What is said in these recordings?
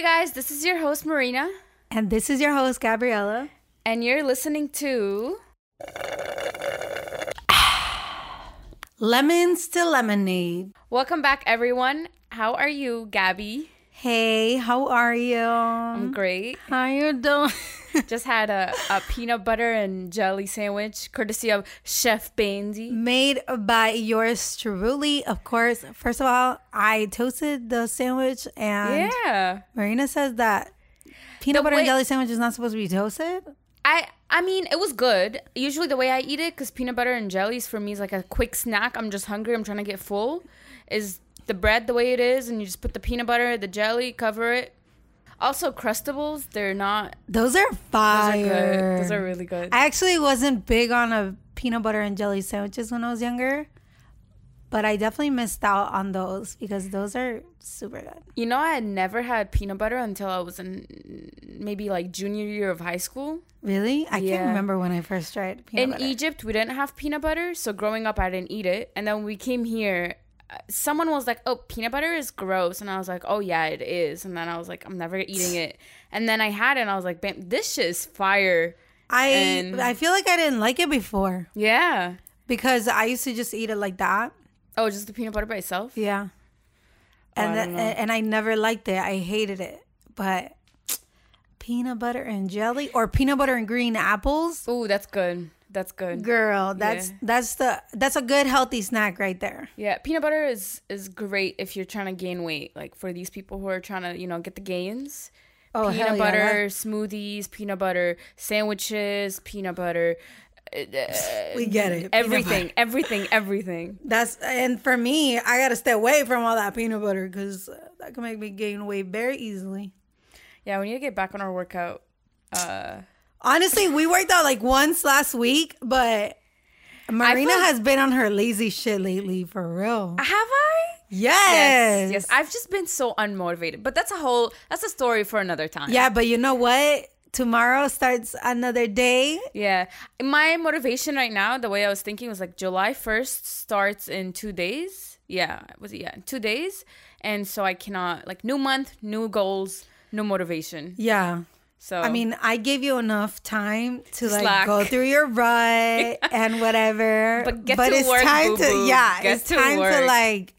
Hey guys, this is your host Marina, And this is your host, Gabriella. and you're listening to Lemons to Lemonade. Welcome back, everyone. How are you, Gabby? Hey, how are you? I'm great. How you doing? Just had a, a peanut butter and jelly sandwich, courtesy of Chef Bandy. Made by yours truly, of course. First of all, I toasted the sandwich, and Yeah, Marina says that peanut The butter way- and jelly sandwich is not supposed to be toasted. I I mean it was good. Usually the way I eat it, because peanut butter and jellies for me is like a quick snack. I'm just hungry. I'm trying to get full. Is the bread the way it is, and you just put the peanut butter, the jelly, cover it. Also, Crustables, they're not. Those are Those fire. are good. Those are really good. I actually wasn't big on a peanut butter and jelly sandwiches when I was younger, but I definitely missed out on those because those are super good. You know, I had never had peanut butter until I was in maybe like junior year of high school. Really? I Yeah. can't remember when I first tried peanut in butter. Egypt, we didn't have peanut butter, so growing up, I didn't eat it. And then we came here, someone was like, "Oh, peanut butter is gross," and I was like, "Oh yeah, it is." And then I was like, "I'm never eating it." And then I had it, and I was like, "Bam, this shit is fire." I and- I feel like I didn't like it before Yeah. because I used to just eat it like that. Oh, just the peanut butter by itself. Yeah. Oh, and I the, and I never liked it. I hated it. But peanut butter and jelly or peanut butter and green apples, Ooh, that's good. That's good. girl, that's Yeah. that's the that's a good healthy snack right there. Yeah, peanut butter is is great if you're trying to gain weight. Like for these people who are trying to, you know, get the gains. Oh, hell peanut yeah, butter smoothies, peanut butter sandwiches, peanut butter. uh, We get it. Everything, everything, everything. That's and for me, I gotta stay away from all that peanut butter because uh, that can make me gain weight very easily. Yeah, we need to get back on our workout. Uh, Honestly, we worked out like once last week, but Marina feel- has been on her lazy shit lately for real. have I? Yes. Yes, I've just been so unmotivated. But that's a whole. That's a story for another time. Yeah, but you know what? Tomorrow starts another day. Yeah. My motivation right now, the way I was thinking was like July 1st starts in two days. Yeah. Was it? Yeah. in Two days. And so I cannot, like, new month, new goals, no motivation. Yeah. So, I mean, I gave you enough time to like go through your rut and whatever. But get to work, time to yeah, Get it's to time to like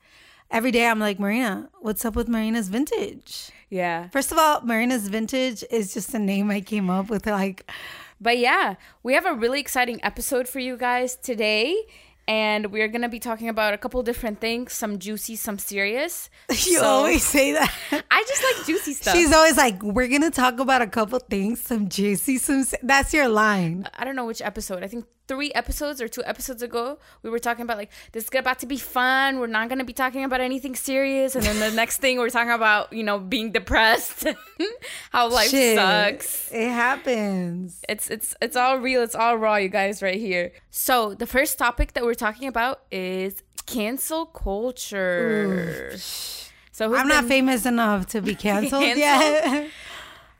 every day I'm like, Marina, what's up with Marina's vintage? yeah. First of all, Marina's vintage is just a name I came up with like But yeah, we have a really exciting episode for you guys today. And we're to be talking about a couple different things some juicy, some serious. you So- always say that. I just like juicy stuff. She's always like, we're gonna talk about a couple things, some juicy, some. That's your line. I don't know which episode. I think three episodes or two episodes ago, we were talking about like this is about to be fun. We're not gonna be talking about anything serious, and then the next thing we're talking about, you know, being depressed, how life Shit. sucks. It happens. It's it's it's all real. It's all raw, you guys, right here. So the first topic that we're talking about is cancel culture. So who's I'm not famous enough to be canceled Canceled? yet.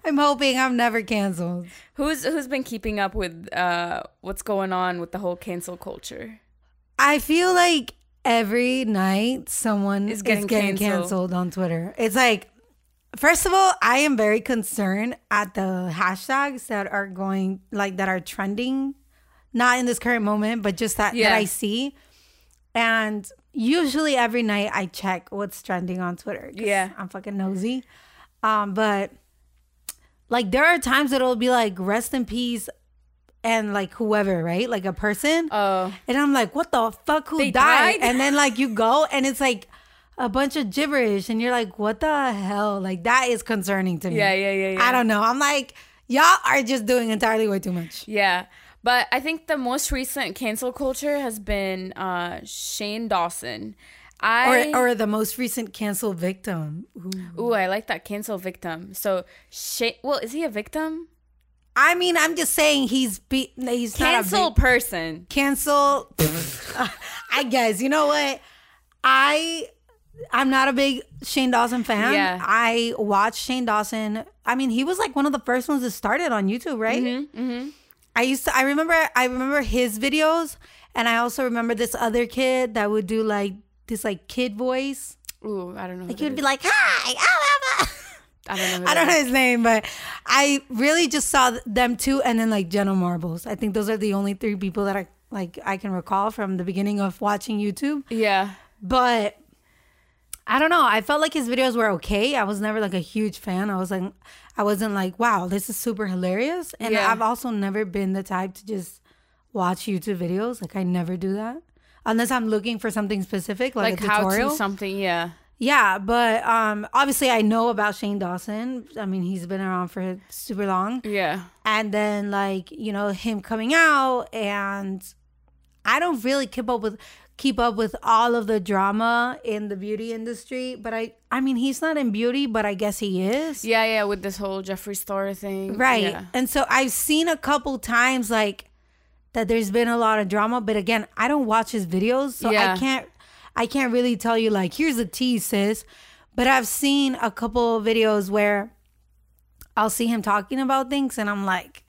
I'm hoping I'm never canceled. who's who's been keeping up with uh what's going on with the whole cancel culture? I feel like every night someone Is is getting getting, canceled. canceled on Twitter. It's like, first of all, I am very concerned at the hashtags that are going, like, that are trending, not in this current moment, but just that, Yeah. that I see. And usually every night I check what's trending on Twitter. Yeah. I'm fucking nosy. Um, but like, there are times that it'll be like, rest in peace. And like whoever, right? Like a person. Oh. And I'm like, what the fuck? Who They died? died? And then like you go and it's like a bunch of gibberish, and you're like, what the hell? Like that is concerning to me. Yeah, yeah, yeah, yeah. I don't know. I'm like, y'all are just doing entirely way too much. Yeah. But I think the most recent cancel culture has been uh, Shane Dawson. I Or or the most recent cancel victim. Ooh. ooh, I like that cancel victim. So Shane, well, is he a victim? I mean, I'm just saying he's be he's Cancel not a big, person. cancel. I guess you know what I. I'm not a big Shane Dawson fan. Yeah. I watched Shane Dawson. I mean, he was like one of the first ones that started on YouTube, right? Mm-hmm, I used to. I remember. I remember his videos, and I also remember this other kid that would do like this like kid voice. Ooh, I don't know. Like he would be like, "Hi, ah, ah." I don't know. I don't know his name, but I really just saw them two, and then like Jenna Marbles. I think those are the only three people that I like I can recall from the beginning of watching YouTube. Yeah. But I don't know. I felt like his videos were okay. I was never like a huge fan. I was like, I wasn't like, wow, this is super hilarious. And Yeah. I've also never been the type to just watch YouTube videos. Like I never do that unless I'm looking for something specific, like, Like a how tutorial. to something. Yeah. Yeah, but um, obviously I know about Shane Dawson. I mean, he's been around for super long. Yeah. And then like, you know, him coming out and I don't really keep up with keep up with all of the drama in the beauty industry, but I I mean, he's not in beauty, but I guess he is. Yeah. Yeah. With this whole Jeffree Star thing. Right. Yeah. And so I've seen a couple times like that there's been a lot of drama, but again, I don't watch his videos, so Yeah. I can't I can't really tell you like here's a tease, sis. But I've seen a couple of videos where I'll see him talking about things and I'm like,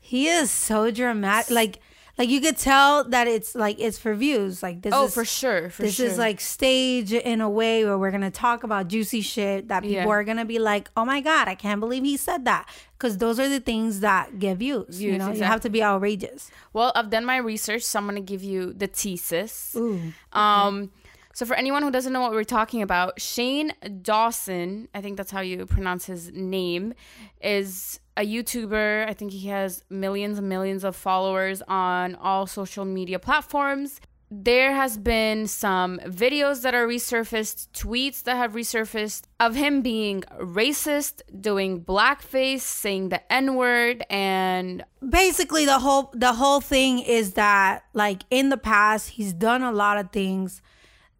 he is so dramatic. Like like you could tell that it's like it's for views. Like this Oh, is for sure. For this sure. is like stage in a way where we're gonna talk about juicy shit that people Yeah. are gonna be like, "Oh my god, I can't believe he said that," because those are the things that get views. you Views, know, you have to be outrageous. Well, I've done my research, so I'm gonna give you the thesis. Ooh, Um, so for anyone who doesn't know what we're talking about, Shane Dawson, I think that's how you pronounce his name, is a YouTuber. I think he has millions and millions of followers on all social media platforms. There has been some videos that are resurfaced, tweets that have resurfaced of him being racist, doing blackface, saying the N-word, and basically the whole the whole thing is that like in the past he's done a lot of things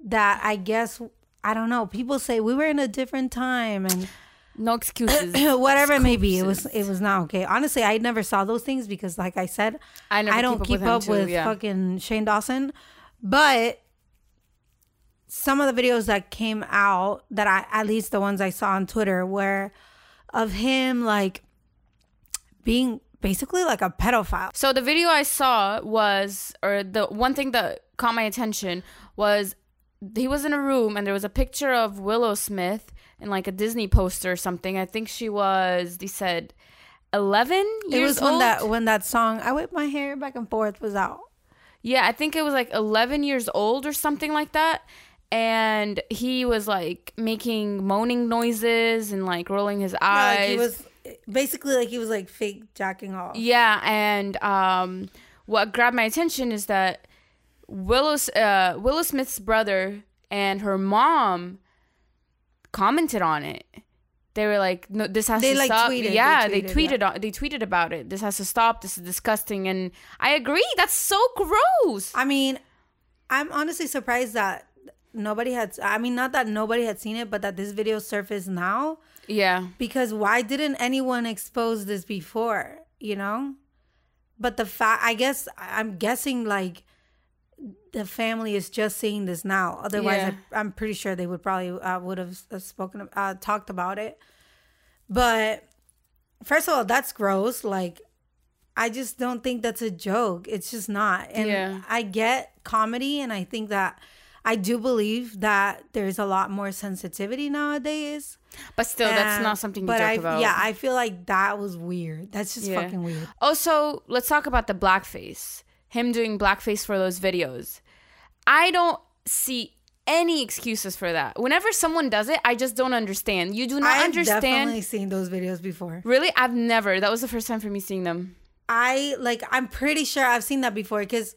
that I guess I don't know. People say we were in a different time and no excuses. whatever it may be. It was it was not okay. Honestly, I never saw those things because, like I said, I I don't keep keep up up with him with, yeah. fucking Shane Dawson. But some of the videos that came out that I at least the ones I saw on Twitter were of him like being basically like a pedophile. So the video I saw was, or the one thing that caught my attention was he was in a room and there was a picture of Willow Smith in like a Disney poster or something. I think she was, they said, 11 It years was when old. that when that song "I Whip My Hair Back and Forth" was out. Yeah, I think it was like 11 years old or something like that. And he was like making moaning noises and like rolling his Yeah, eyes. like he was basically like he was like fake jacking off. Yeah, and um, what grabbed my attention is that Willow's uh, Willow Smith's brother and her mom commented on it. They were like, "No, this has They, to like, stop." tweeted. They Yeah, they tweeted, tweeted. on, they tweeted about it. This has to stop. This is disgusting, and I agree. That's so gross. I mean, I'm honestly surprised that nobody had. I mean, not that nobody had seen it, but that this video surfaced now. Yeah, Because why didn't anyone expose this before? You know. But the fact, I guess, I'm guessing like the family is just seeing this now. Otherwise, Yeah. I, I'm pretty sure they would probably uh, would have uh, spoken, uh, talked about it. But first of all, that's gross. Like, I just don't think that's a joke. It's just not. And Yeah. I get comedy, and I think that I do believe that there's a lot more sensitivity nowadays. but still, that's not something you talk I, about. Yeah, I feel like that was weird. That's just Yeah. fucking weird. Also, let's talk about the blackface. Him doing blackface for those videos. I don't see any excuses for that. Whenever someone does it, I just don't understand. You do not understand. I've understand. definitely seen those videos before. Really? I've never. That was the first time for me seeing them. I like. I'm pretty sure I've seen that before because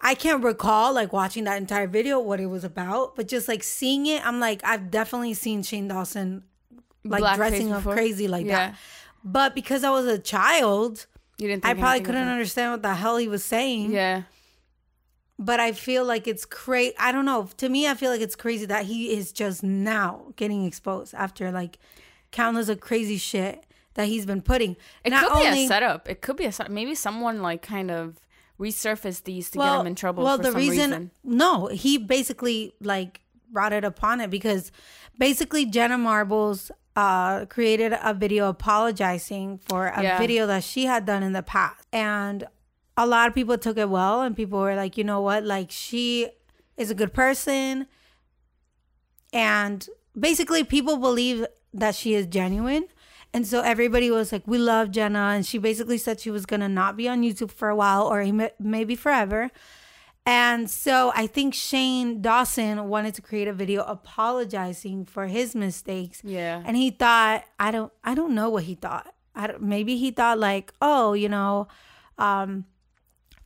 I can't recall like watching that entire video what it was about, but just like seeing it, I'm like, I've definitely seen Shane Dawson like Blackface dressing up crazy like Yeah. that. But because I was a child, You didn't I probably couldn't understand what the hell he was saying. Yeah. But I feel like it's crazy. I don't know. To me, I feel like it's crazy that he is just now getting exposed after like countless of crazy shit that he's been putting. It Not could be only- a setup. It could be a setup. Maybe someone like kind of resurfaced these to get him in trouble Well, for the some reason, reason. no, he basically like brought it upon it because basically Jenna Marbles uh, created a video apologizing for a Yeah. video that she had done in the past, and a lot of people took it well, and people were like, you know what, like she is a good person, and basically people believe that she is genuine. And so everybody was like, "We love Jenna," and she basically said she was gonna not be on YouTube for a while or maybe forever. And so I think Shane Dawson wanted to create a video apologizing for his mistakes. Yeah. And he thought, I don't, I don't know what he thought. I don't, maybe he thought like, oh, you know, um,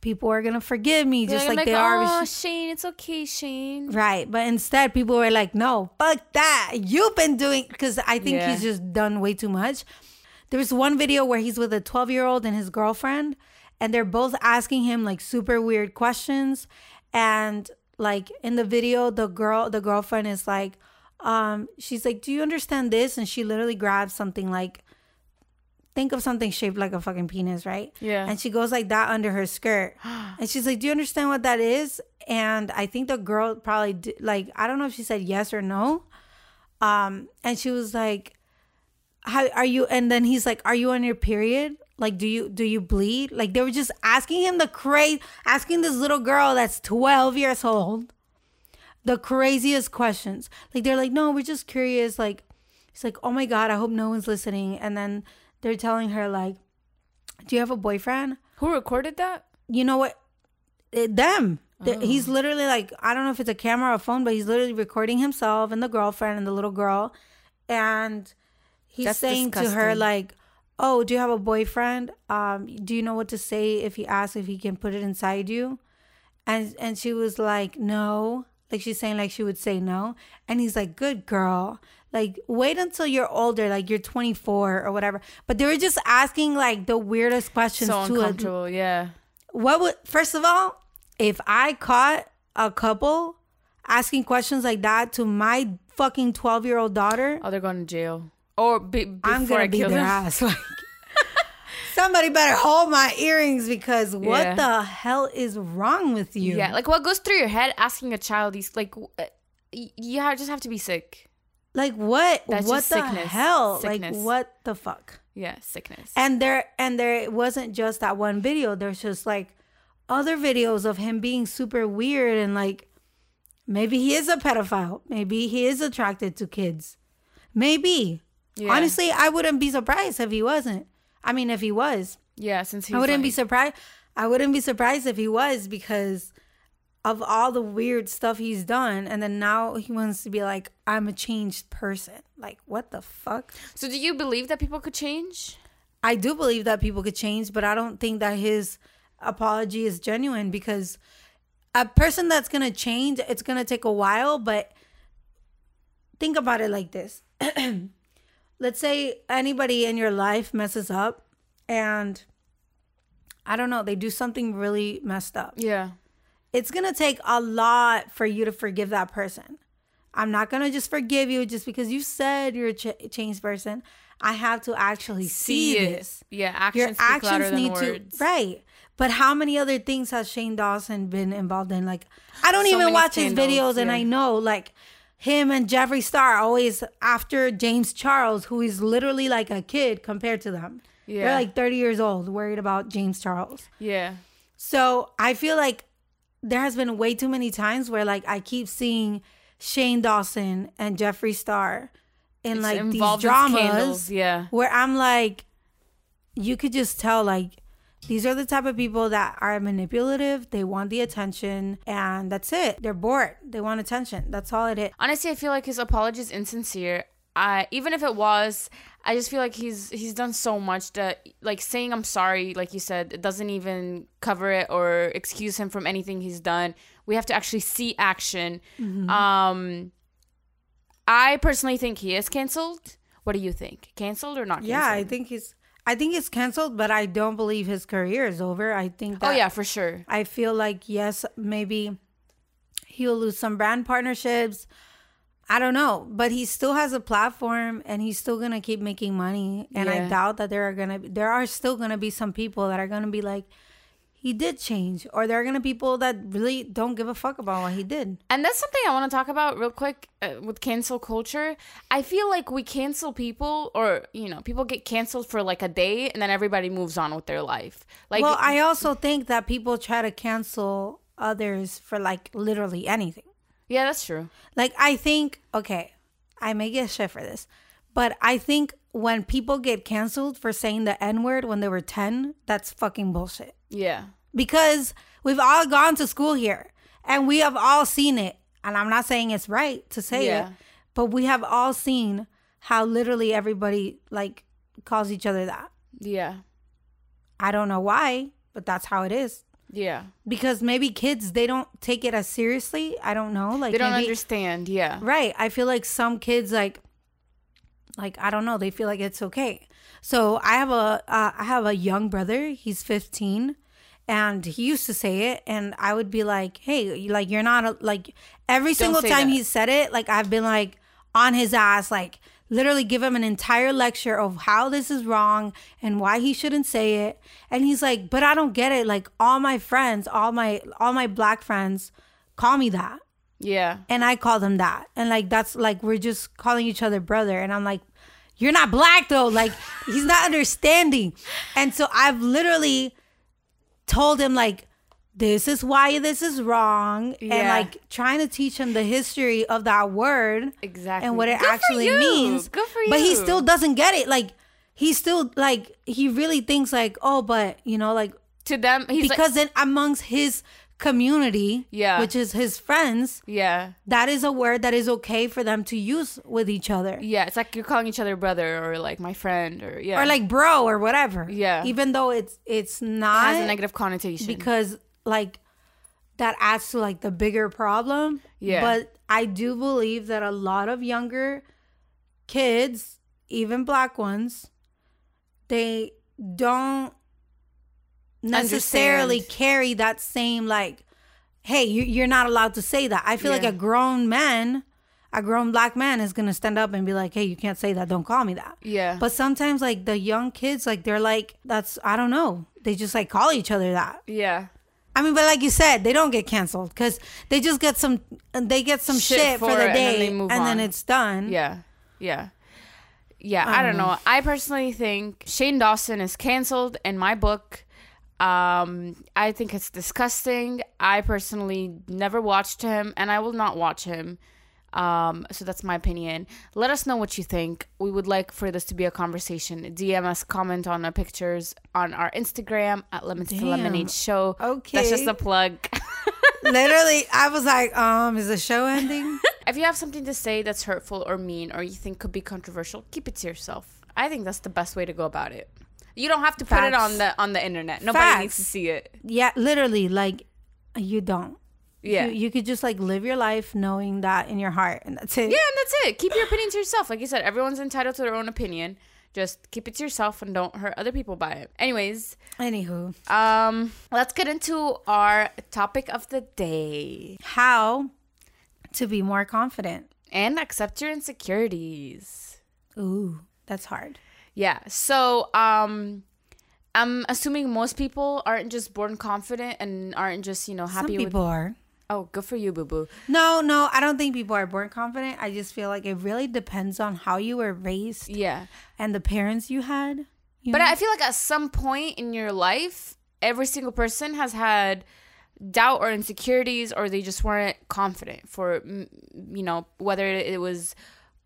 people are gonna forgive me just like, gonna they are. Oh, Shane, it's okay, Shane. Right, but instead people were like, "No, fuck that. You've been doing because I think Yeah. he's just done way too much." There was one video where he's with a 12-year-old and his girlfriend and they're both asking him like super weird questions and like in the video the girl the girlfriend is like um she's like, "Do you understand this?" and she literally grabs something like think of something shaped like a fucking penis, right? Yeah. And she goes like that under her skirt. and she's like, Do you understand what that is? And I think the girl probably did, like, I don't know if she said yes or no. Um, and she was like, How are you? And then he's like, Are you on your period? Like, do you do you bleed? Like they were just asking him the crazy asking this little girl that's 12 years old the craziest questions. Like they're like, No, we're just curious. Like He's like, oh my God, I hope no one's listening. And then they're telling her, like, do you have a boyfriend? Who recorded that? You know what? It, them. Oh. He's literally like, I don't know if it's a camera or a phone, but he's literally recording himself and the girlfriend and the little girl. And he's That's saying to her, like, oh, do you have a boyfriend? Um, do you know what to say if he asks if he can put it inside you? And and she was like, no. Like she's saying like she would say no. And he's like, good girl. Like wait until you're older, like you're 24 or whatever. But they were just asking like the weirdest questions So to a, uncomfortable. Yeah. what would first of all, if I caught a couple asking questions like that to my fucking 12 year old daughter, Oh, they're going to jail. Or be, before I'm gonna I beat kill their them. ass. Like, somebody better hold my earrings because what Yeah. the hell is wrong with you? Yeah. Like, what goes through your head asking a child these, like, w- uh, y- you ha- just have to be sick. like what? That's what just the sickness. hell? Sickness. Like what the fuck? Yeah. Sickness. And there and there wasn't just that one video. There's just like other videos of him being super weird and like maybe he is a pedophile. Maybe he is attracted to kids. Maybe. Yeah. Honestly, I wouldn't be surprised if he wasn't. I mean, if he was. yeah. Since he's I wouldn't be surprised. I wouldn't be surprised if he was because of all the weird stuff he's done, and then now he wants to be like, "I'm a changed person." Like, what the fuck? So, do you believe that people could change? I do believe that people could change, but I don't think that his apology is genuine because a person that's gonna change, it's gonna take a while. But think about it like this: let's say anybody in your life messes up, and I don't know, they do something really messed up. Yeah. It's gonna take a lot for you to forgive that person. I'm not gonna just forgive you just because you said you're a ch- changed person. I have to actually see, it. this. Yeah. Actions Your speak louder actions than need words. to right. But how many other things has Shane Dawson been involved in? Like, I don't So even watch his scandals, videos, and. I know like him and Jeffree Star always after James Charles, who is literally like a kid compared to them. Yeah. They're like 30 years old, worried about James Charles. Yeah. So I feel like there has been way too many times where like I keep seeing Shane Dawson and Jeffree Star in It's like these dramas yeah. where I'm like, you could just tell like these are the type of people that are manipulative. They want the attention, and that's it. They're bored. They want attention. That's all it is. Honestly, I feel like his apology is insincere. I even if it was, I just feel like he's he's done so much that like saying I'm sorry, like you said, it doesn't even cover it or excuse him from anything he's done. We have to actually see action. Um, I personally think he is canceled. What do you think? Canceled or not? Canceled? Yeah, I think he's. I think he's canceled, but I don't believe his career is over. I think that Oh yeah, for sure. I feel like yes, maybe he'll lose some brand partnerships. I don't know, but he still has a platform and he's still gonna keep making money. And I doubt that there are gonna be there are still gonna be some people that are gonna be like, he did change, or there are gonna be people that really don't give a fuck about what he did. And that's something I want to talk about real quick uh, with cancel culture. I feel like we cancel people, or you know, people get canceled for like a day, and then everybody moves on with their life. Like, well, I also think that people try to cancel others for like literally anything. yeah, that's true. Like I think, okay, I may get shit for this, But I think when people get canceled for saying the N word when they were 10, that's fucking bullshit. Yeah. Because we've all gone to school here and we have all seen it. And I'm not saying it's right to say Yeah. it, but we have all seen how literally everybody like calls each other that. Yeah. I don't know why, but that's how it is. Yeah. Because maybe kids they don't take it as seriously. I don't know. Like They don't maybe, understand. Yeah. Right. I feel like some kids like like I don't know, they feel like it's okay. So I have a uh, I have a young brother. He's 15 and he used to say it and I would be like, "Hey, like you're not a, like every single time that. he said it, like I've been like on his ass like literally give him an entire lecture of how this is wrong and why he shouldn't say it. And he's like, "But I don't get it. Like all my friends, all my all my black friends call me that." Yeah. and I call them that. And like that's like we're just calling each other brother. And I'm like, you're not black though. Like he's not understanding. And so I've literally told him like this is why this is wrong. And like trying to teach him the history of that word Exactly. and what it Good for actually you. means. Good for you. But he still doesn't get it. Like he still like he really thinks like, oh, but you know, like To them, he's like, because then amongst his community, Yeah. which is his friends, yeah. that is a word that is okay for them to use with each other. Yeah. It's like you're calling each other brother or like my friend or yeah. Or like bro or whatever. Yeah. Even though it's it's it not has a negative connotation. because like that adds to like the bigger problem. Yeah. But I do believe that a lot of younger kids, even black ones, they don't necessarily Understand. carry that same like hey you, you're not allowed to say that i feel like a grown man a grown black man is gonna stand up and be like hey you can't say that don't call me that yeah. but sometimes like the young kids like they're like that's i don't know they just like call each other that yeah. i mean but like you said they don't get canceled because they just get some they get some Shit shit, for, for the it, and then day and, then it's done Yeah. Yeah. Yeah, I don't um, know. I personally think Shane Dawson is canceled in my book. Um, I think it's disgusting. I personally never watched him and I will not watch him. Um, so that's my opinion. Let us know what you think. We would like for this to be a conversation. DM us, comment on our pictures on our Instagram at Lemons to Lemonade Show. Okay, that's just a plug. literally i was like um is the show ending If you have something to say that's hurtful or mean or you think could be controversial, keep it to yourself. I think that's the best way to go about it. You don't have to put it on the on the internet. Nobody needs to see it. yeah literally like you don't Yeah. you, you could just like live your life knowing that in your heart and that's it yeah, and that's it. Keep your opinion to yourself. Like you said, everyone's entitled to their own opinion. Just keep it to yourself and don't hurt other people by it. Anyways, anywho um, let's get into our topic of the day how to be more confident and accept your insecurities. ooh that's hard Yeah. So, um, I'm assuming most people aren't just born confident and aren't just you know some happy with. people are Oh, good for you, boo boo. no no i don't think people are born confident i just feel like it really depends on how you were raised Yeah. and the parents you had you But know? I feel like at some point in your life, every single person has had doubt or insecurities, or they just weren't confident for, you know, whether it was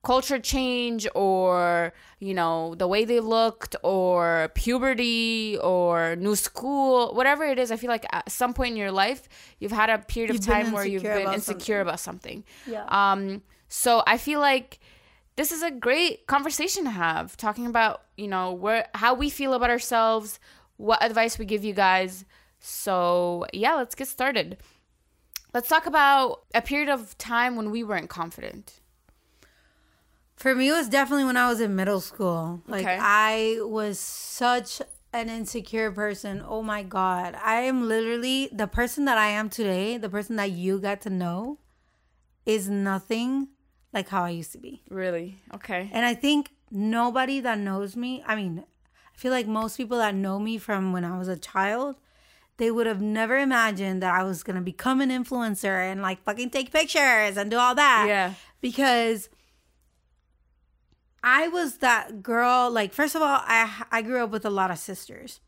culture change or, you know, the way they looked or puberty or new school, whatever it is. I feel like at some point in your life, you've had a period of You've time where you've been about insecure about something. Yeah. Um, so I feel like this is a great conversation to have, talking about you know where how we feel about ourselves, what advice we give you guys. So yeah, let's get started. Let's talk about a period of time when we weren't confident. For me, it was definitely when I was in middle school. Like Okay. I was such an insecure person. Oh my god, I am literally the person that I am today. The person that you got to know is nothing like how I used to be. Really? Okay. And I think nobody that knows me. I mean, I feel like most people that know me from when I was a child. They would have never imagined that I was gonna become an influencer and like fucking take pictures and do all that Yeah. because I was that girl. Like, first of all, I I grew up with a lot of sisters.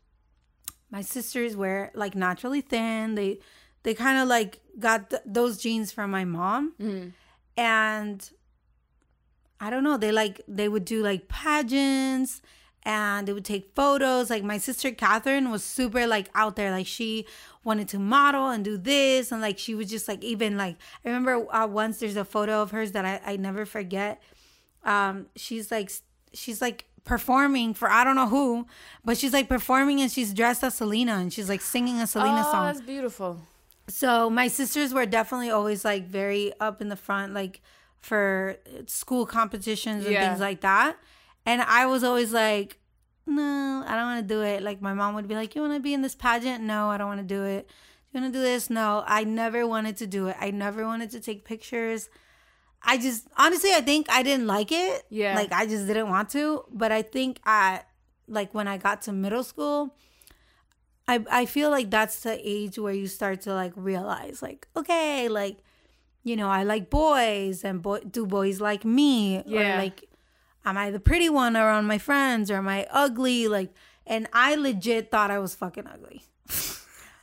My sisters were like naturally thin. They they kind of like got th- those genes from my mom, and I don't know. They like they would do like pageants and they would take photos. Like my sister Catherine was super like out there. Like she wanted to model and do this and like she was just like even like I remember uh, once there's a photo of hers that I, I never forget. Um, she's like she's like performing for I don't know who, but she's like performing and she's dressed as Selena and she's like singing a Selena oh, song. that's beautiful. So my sisters were definitely always like very up in the front, like for school competitions and Yeah. things like that. And I was always like, no, I don't want to do it. Like my mom would be like, you want to be in this pageant? No, I don't want to do it. You want to do this? No, I never wanted to do it. I never wanted to take pictures. I just honestly, I think I didn't like it. Yeah. Like I just didn't want to. But I think I like when I got to middle school, I I feel like that's the age where you start to like realize like okay like you know I like boys and boy do boys like me Yeah. or like am I the pretty one around my friends or am I ugly like and I legit thought I was fucking ugly.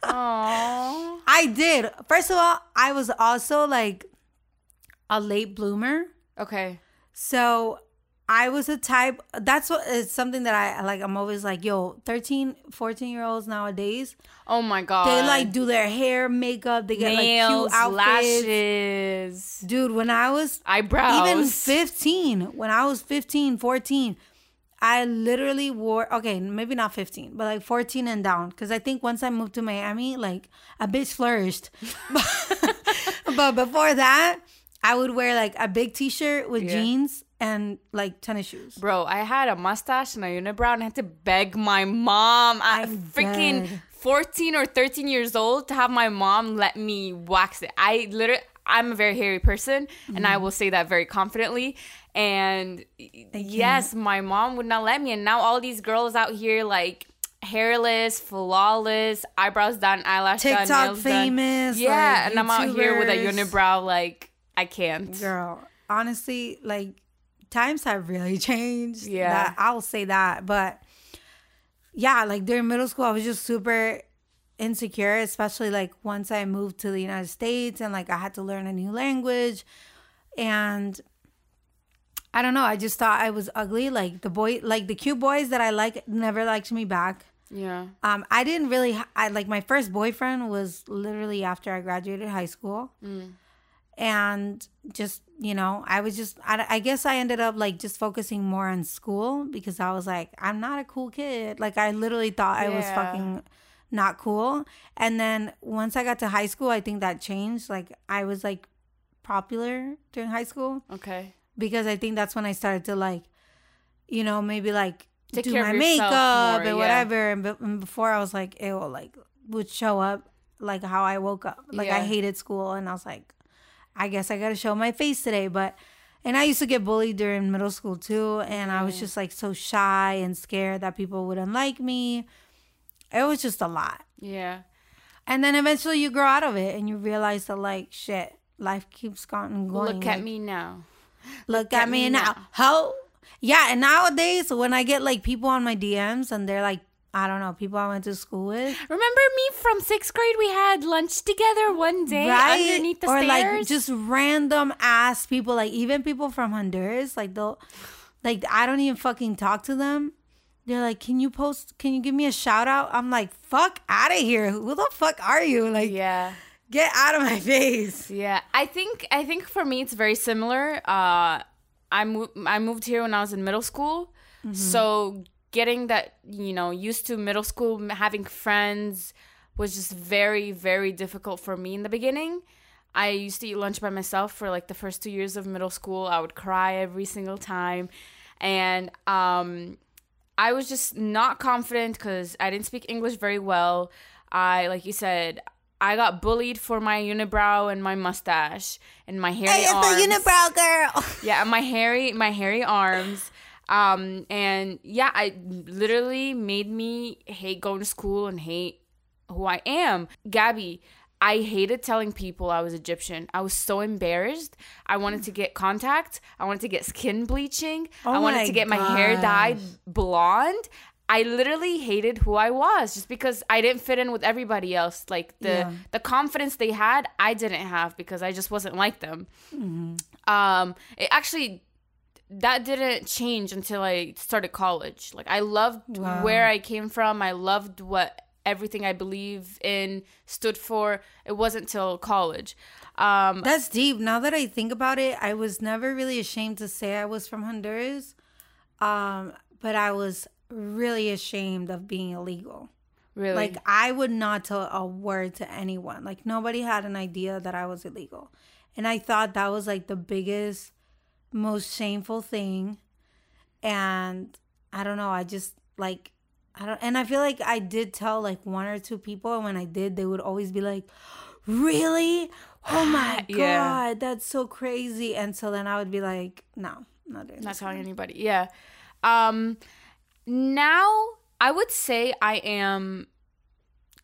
Oh. I did. First of all, I was also like a late bloomer. Okay. So I was a type that's what is something that I like I'm always like, yo, 13, 14 year olds nowadays, Oh my god. they like do their hair, makeup, they get nails, like cute outfits. lashes, Dude, when I was eyebrows. even 15, when I was 15, 14, I literally wore okay, maybe not 15, but like 14 and down. Cause I think once I moved to Miami, like a bitch flourished. but before that, I would wear like a big t-shirt with Yeah. jeans and like tennis shoes. Bro, I had a mustache and a unibrow and I had to beg my mom at I'm freaking dead. 14 or 13 years old to have my mom let me wax it. I literally, I'm a very hairy person and Mm-hmm. I will say that very confidently. And yes, my mom would not let me. And now all these girls out here, like, hairless, flawless, eyebrows done, eyelash done, TikTok nails done. famous, Yeah, like, and I'm out here with a unibrow, like, I can't. Girl, honestly, like times have really changed. Yeah. That, I'll say that. But yeah, like during middle school, I was just super insecure, especially like once I moved to the United States and like I had to learn a new language. And I don't know, I just thought I was ugly. Like the boy, like the cute boys that I like never liked me back. Yeah. Um, I didn't really. I like my first boyfriend was literally after I graduated high school, and just you know, I was just. I, I guess I ended up like just focusing more on school because I was like, I'm not a cool kid. Like I literally thought I was fucking not cool. And then once I got to high school, I think that changed. Like I was like popular during high school Okay. because I think that's when I started to like, you know, maybe like Take do my makeup more, and yeah. whatever. And, be- and before I was like, ew, like would show up like how I woke up. Like I hated school, and I was like, I guess I got to show my face today. But and I used to get bullied during middle school too, and I was mm. just like so shy and scared that people wouldn't like me. It was just a lot. Yeah. And then eventually you grow out of it and you realize that like shit, life keeps going going. Look at Like, me now. Look at me now. Ho. Yeah, and nowadays when I get like people on my DMs and they're like, I don't know, people I went to school with. Remember me from sixth grade? We had lunch together one day underneath the or stairs. Or like just random ass people, like even people from Honduras, like they'll like I don't even fucking talk to them. They're like, Can you post can you give me a shout out? I'm like, fuck out of here. Who the fuck are you? Like yeah. get out of my face. Yeah, I think I think for me it's very similar. Uh, I moved I moved here when I was in middle school, so getting that you know used to middle school, having friends was just very very difficult for me in the beginning. I used to eat lunch by myself for like the first two years of middle school. I would cry every single time, and um, I was just not confident because I didn't speak English very well. I, like you said, I got bullied for my unibrow and my mustache and my hairy Hey, it's arms. the unibrow girl. Yeah, my hairy, my hairy arms. Um, and yeah, I literally made me hate going to school and hate who I am. Gabby, I hated telling people I was Egyptian. I was so embarrassed. I wanted to get contact. I wanted to get skin bleaching. Oh I wanted to get my hair dyed blonde. I literally hated who I was just because I didn't fit in with everybody else. Like the Yeah. the confidence they had, I didn't have because I just wasn't like them. Mm-hmm. Um, it actually that didn't change until I started college. Like I loved Wow. where I came from. I loved what everything I believe in stood for. It wasn't till college. Um, That's deep. Now that I think about it, I was never really ashamed to say I was from Honduras. Um, but I was really ashamed of being illegal. really, Like I would not tell a word to anyone. Like nobody had an idea that I was illegal. And I thought that was like the biggest most shameful thing. And I don't know, I just like I don't and I feel like I did tell like one or two people and when I did they would always be like, "Really? Oh my Yeah. god, that's so crazy." And so then I would be like, "No, not doing not telling anybody. Yeah. Um, now I would say I am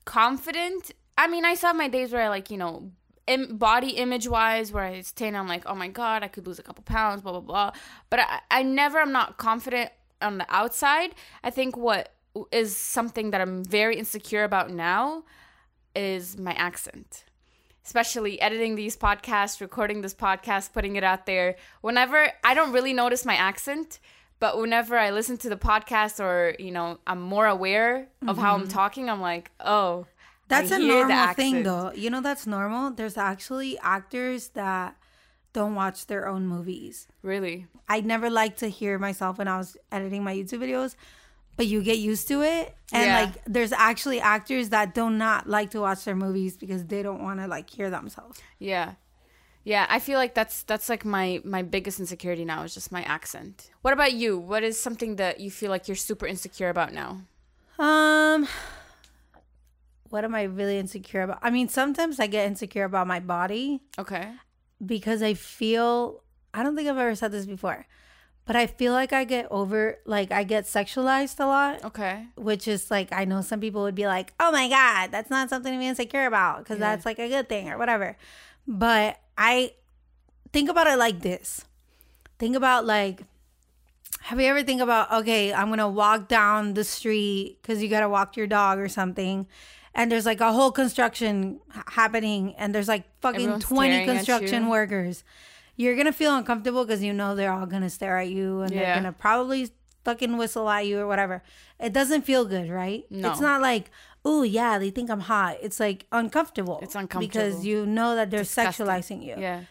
confident. I mean, I saw my days where I like, you know, Im- body image wise, where I stand, I'm like, oh my god, I could lose a couple pounds, blah blah blah. But I, I never, I'm not confident on the outside. I think what is something that I'm very insecure about now is my accent especially editing these podcasts, recording this podcast, putting it out there. Whenever I don't really notice my accent, but whenever I listen to the podcast or, you know, I'm more aware of how I'm mm-hmm. talking, I'm like, oh, That's I a normal thing, though. You know, that's normal. There's actually actors that don't watch their own movies. Really? I never liked to hear myself when I was editing my YouTube videos, but you get used to it. And Yeah. like, there's actually actors that do not like to watch their movies because they don't want to like hear themselves. Yeah. Yeah, I feel like that's that's like my my biggest insecurity now is just my accent. What about you? What is something that you feel like you're super insecure about now? Um, what am I really insecure about? I mean, sometimes I get insecure about my body. Okay. because I feel I don't think I've ever said this before, but I feel like I get over like I get sexualized a lot, Okay. which is like I know some people would be like, "Oh my god, that's not something to be insecure about because Yeah. that's like a good thing or whatever." But I think about it like this. Think about like have you ever think about okay, I'm going to walk down the street cuz you got to walk your dog or something and there's like a whole construction h- happening and there's like fucking Everyone's 20 staring at construction you. workers. You're to feel uncomfortable cuz you know they're all to stare at you and they're Yeah. to probably fucking whistle at you or whatever. It doesn't feel good, right? No. It's not like, "Oh, yeah, they think I'm hot." It's like uncomfortable. It's uncomfortable. because you know that they're Disgusting. sexualizing you. Yeah.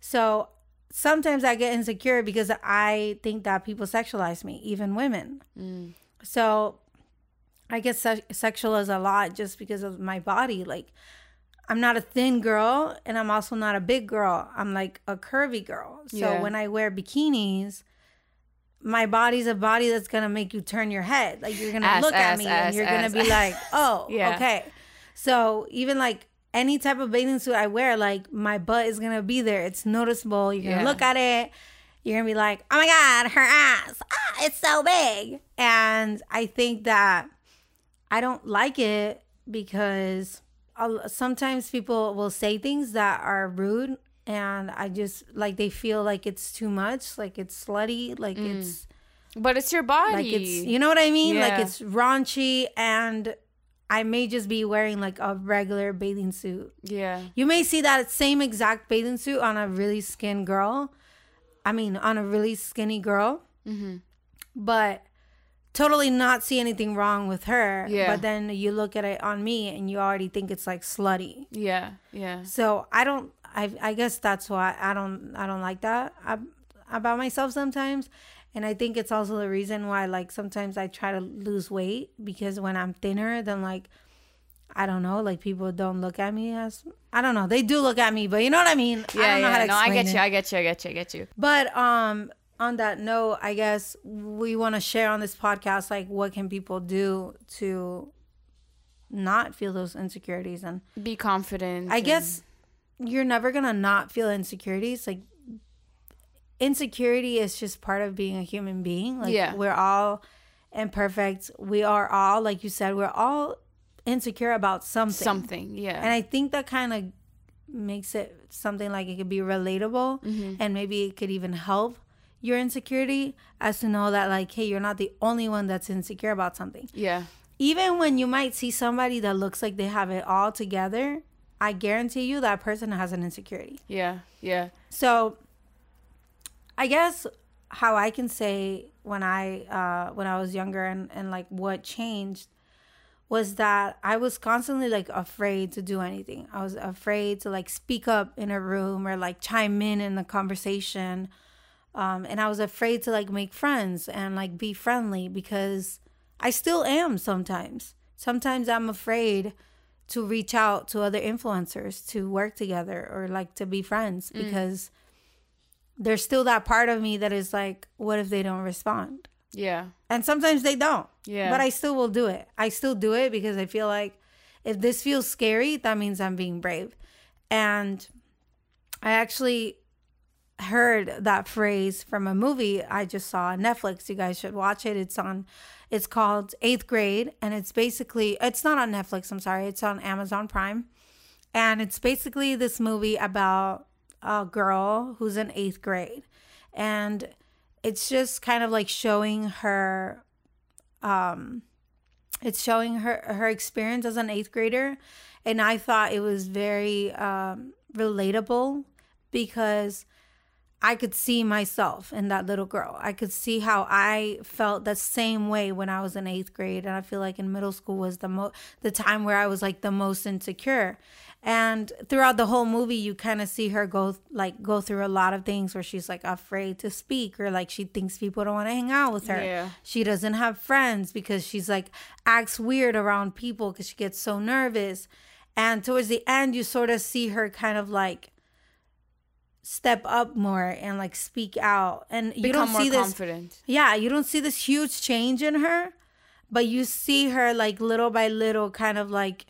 So sometimes I get insecure because I think that people sexualize me, even women. Mm. So I get se- sexualized a lot just because of my body. Like, I'm not a thin girl and I'm also not a big girl. I'm like a curvy girl. So Yeah. when I wear bikinis, my body's a body that's gonna make you turn your head. Like you're gonna Ass, look at me ass, and you're gonna be like, oh, Yeah. okay. So even like any type of bathing suit I wear, like my butt is gonna be there. It's noticeable. You're gonna Yeah. look at it. You're gonna be like, oh my god, her ass, ah, it's so big. And I think that I don't like it because I'll, sometimes people will say things that are rude, and I just like they feel like it's too much, like it's slutty, like it's But it's your body. like it's you know what I mean, Yeah. like it's raunchy, and I may just be wearing like a regular bathing suit. yeah. You may see that same exact bathing suit on a really skin girl. I mean, on a really skinny girl. Mm-hmm. But totally not see anything wrong with her. Yeah. But then you look at it on me and you already think it's like slutty. Yeah. Yeah. So I don't. I I guess that's why I don't. I don't like that ab- about myself sometimes. And I think it's also the reason why, like, sometimes I try to lose weight because when I'm thinner, then like, I don't know, like people don't look at me as I don't know. They do look at me, but you know what I mean. I Yeah. don't know yeah. how to no, I get it. you. I get you. I get you. I get you. But um, on that note, I guess we want to share on this podcast like what can people do to not feel those insecurities and Be confident. I and- guess you're never gonna not feel insecurities. Like insecurity is just part of being a human being. Like Yeah. we're all imperfect. We are all, like you said, we're all insecure about something. something. Yeah. And I think that kind of makes it something like it could be relatable Mm-hmm. and maybe it could even help your insecurity as to know that like hey you're not the only one that's insecure about something yeah. even when you might see somebody that looks like they have it all together i guarantee you that person has an insecurity Yeah. Yeah. so i guess how I can say when I uh when I was younger and and like what changed was that I was constantly like afraid to do anything. I was afraid to like speak up in a room or like chime in in the conversation. Um, and I was afraid to like make friends and like be friendly because I still am sometimes. Sometimes I'm afraid to reach out to other influencers to work together or like to be friends because there's still that part of me that is like, what if they don't respond? Yeah. And sometimes they don't. Yeah. But I still will do it. I still do it because I feel like if this feels scary, that means I'm being brave. And I actually heard that phrase from a movie I just saw on Netflix. You guys should watch it. It's on it's called 8th grade and it's basically it's not on Netflix, I'm sorry. It's on Amazon Prime. And it's basically this movie about a girl who's in 8th grade. And it's just kind of like showing her um it's showing her her experience as an 8th grader and I thought it was very um relatable because I could see myself in that little girl. I could see how I felt the same way when I was in 8th grade and I feel like in middle school was the mo the time where I was like the most insecure. And throughout the whole movie you kind of see her go like go through a lot of things where she's like afraid to speak or like she thinks people don't want to hang out with her. Yeah. She doesn't have friends because she's like acts weird around people cuz she gets so nervous. And towards the end you sort of see her kind of like step up more and like speak out and you Become don't see this confident. yeah you don't see this huge change in her but you see her like little by little kind of like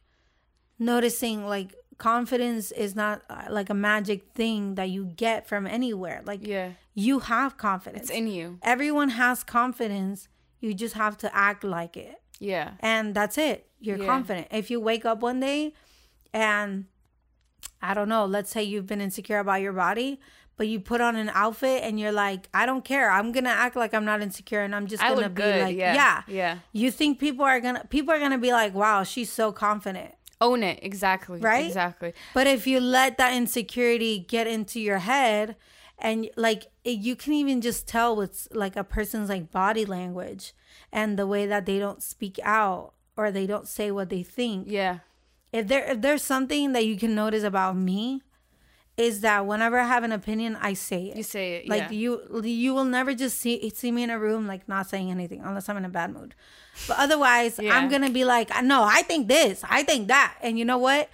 noticing like confidence is not uh, like a magic thing that you get from anywhere like Yeah. you have confidence It's in you. everyone has confidence you just have to act like it Yeah. and that's it. You're Yeah. confident. If you wake up one day and I don't know, let's say you've been insecure about your body, but you put on an outfit and you're like, I don't care. I'm gonna act like I'm not insecure and I'm just I gonna be good. like, yeah. yeah. Yeah. You think people are gonna people are gonna be like, wow, she's so confident. Own it. Exactly. Right? Exactly. But if you let that insecurity get into your head and like it, you can even just tell with like a person's like body language and the way that they don't speak out or they don't say what they think Yeah. If there if there's something that you can notice about me is that whenever I have an opinion, I say it. You say it. like yeah. you you will never just see see me in a room like not saying anything unless I'm in a bad mood. But otherwise, Yeah. I'm gonna be like, no, I think this, I think that, and you know what?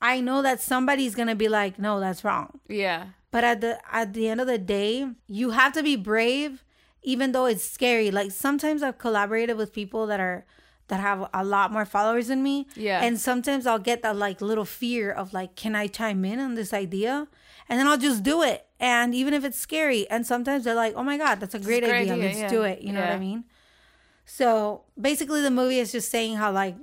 I know that somebody's gonna be like, no, that's wrong. yeah. But at the at the end of the day, you have to be brave, even though it's scary. Like sometimes I've collaborated with people that are that have a lot more followers than me. Yeah. And sometimes I'll get that like little fear of like, can I chime in on this idea? And then I'll just do it. And even if it's scary, and sometimes they're like, oh my God, that's a great, great idea. idea, Let's yeah. do it. You know what I mean? So basically, the movie is just saying how like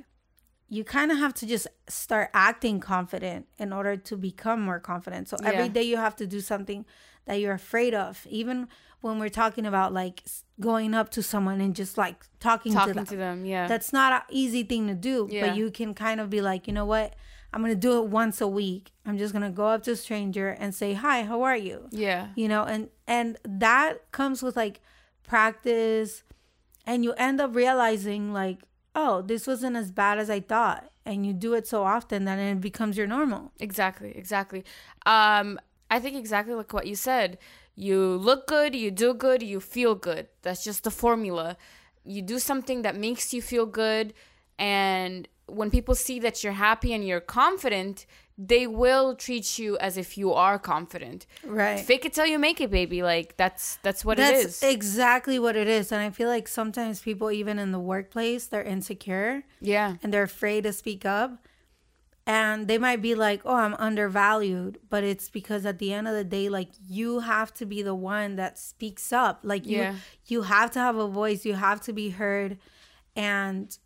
you kind of have to just start acting confident in order to become more confident. So every Yeah. day you have to do something that you're afraid of. Even when we're talking about like going up to someone and just like talking, to Talking them. to them. Yeah. That's not an easy thing to do, Yeah. but you can kind of be like, you know what? I'm going to do it once a week. I'm just going to go up to a stranger and say, "Hi, how are you?" yeah. you know and and that comes with like practice and you end up realizing like oh this wasn't as bad as i thought and you do it so often that it becomes your normal Exactly, exactly. Um, I think exactly like what you said. You look good, you do good, you feel good. That's just the formula. You do something that makes you feel good, and when people see that you're happy and you're confident, they will treat you as if you are confident. right Fake it till you make it, baby. Like that's that's what it is. that's it is. exactly what it is and i feel like sometimes people even in the workplace they're insecure yeah, and they're afraid to speak up and they might be like oh i'm undervalued but it's because at the end of the day like you have to be the one that speaks up like you Yeah. you have to have a voice you have to be heard and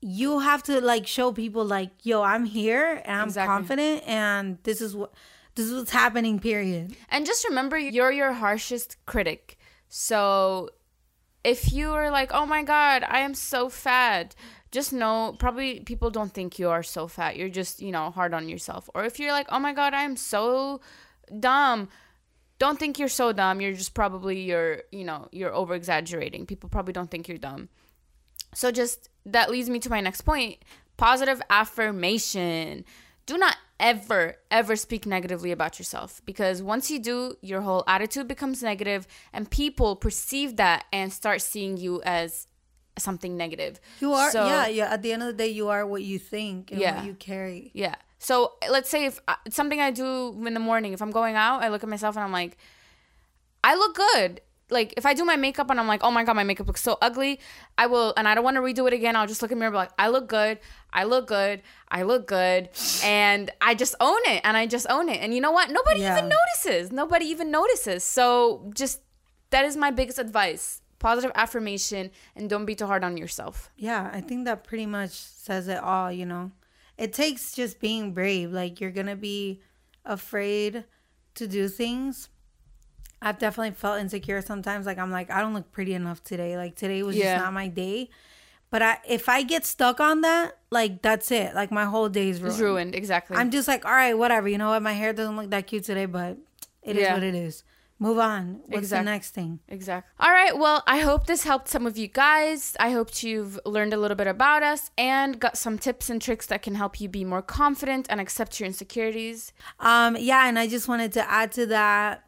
you have to like show people like yo i'm here and i'm Exactly. confident and this is what this is what's happening period And just remember, you're your harshest critic. So if you are like, oh my God, I am so fat, just know probably people don't think you are so fat. You're just, you know, hard on yourself. Or if you're like, oh my God, I am so dumb, don't think you're so dumb. You're just probably you're you know you're over exaggerating. People probably don't think you're dumb. So just that leads me to my next point: positive affirmation. Do not ever ever speak negatively about yourself because once you do, your whole attitude becomes negative, and people perceive that and start seeing you as something negative. You are, So- yeah, yeah. At the end of the day, you are what you think and Yeah. what you carry. Yeah. So let's say if uh, it's something I do in the morning, if I'm going out, I look at myself and I'm like, I look good. Like if I do my makeup and I'm like, oh my god, my makeup looks so ugly, I will, and I don't want to redo it again. I'll just look in the mirror, and be like, I look good, I look good, I look good, and I just own it, and I just own it. And you know what? Nobody Yeah. even notices. Nobody even notices. So just that is my biggest advice: positive affirmation, and don't be too hard on yourself. Yeah, I think that pretty much says it all, you know. It takes just being brave. Like you're going to be afraid to do things. I've definitely felt insecure sometimes like I'm like I don't look pretty enough today. Like today was Yeah. just not my day. But I if I get stuck on that, like that's it. Like my whole day is ruined. It's ruined. Exactly. I'm just like, all right, whatever. You know what? My hair doesn't look that cute today, but it is Yeah. what it is. Move on. What's Exact- the next thing? Exactly. All right. Well, I hope this helped some of you guys. I hope you've learned a little bit about us and got some tips and tricks that can help you be more confident and accept your insecurities. Um, yeah, and I just wanted to add to that.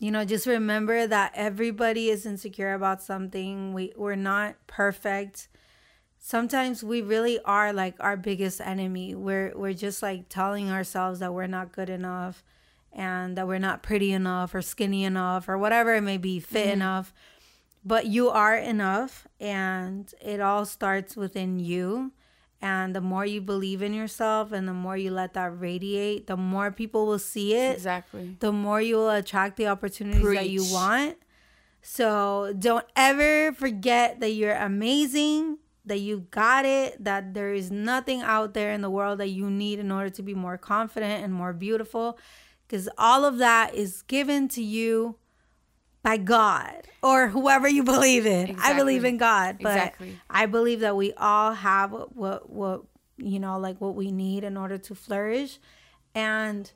You know, just remember that everybody is insecure about something. We we're not perfect. Sometimes we really are like our biggest enemy. We're we're just like telling ourselves that we're not good enough and that we're not pretty enough or skinny enough or whatever it may be, fit mm-hmm. enough. But you are enough and it all starts within you. And the more you believe in yourself and the more you let that radiate, the more people will see it Exactly. the more you will attract the opportunities that you want. So don't ever forget that you're amazing, that you got it, that there is nothing out there in the world that you need in order to be more confident and more beautiful. Because all of that is given to you by God or whoever you believe in. I believe in God, but Exactly. I believe that we all have what, what what you know like what we need in order to flourish and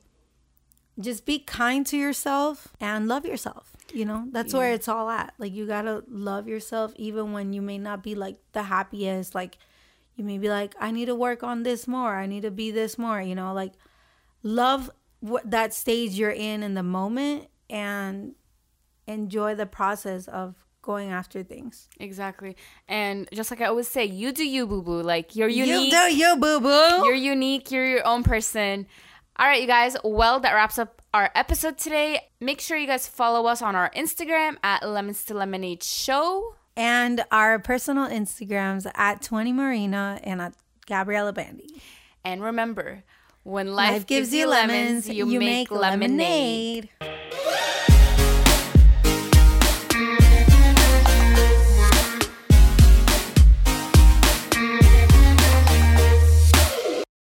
just be kind to yourself and love yourself. You know, that's where it's all at. Like you got to love yourself even when you may not be like the happiest. Like you may be like I need to work on this more. I need to be this more, you know, like love what that stage you're in in the moment and enjoy the process of going after things. Exactly. And just like I always say, you do you, boo boo. Like you're unique. You do you, boo boo. You're unique. You're your own person. All right, you guys. Well, that wraps up our episode today. Make sure you guys follow us on our Instagram at Lemons to Lemonade Show. and our personal Instagrams at 20 Marina and at Gabriella Bandy. And remember, when life, gives, you lemons, you, make, lemonade. lemonade.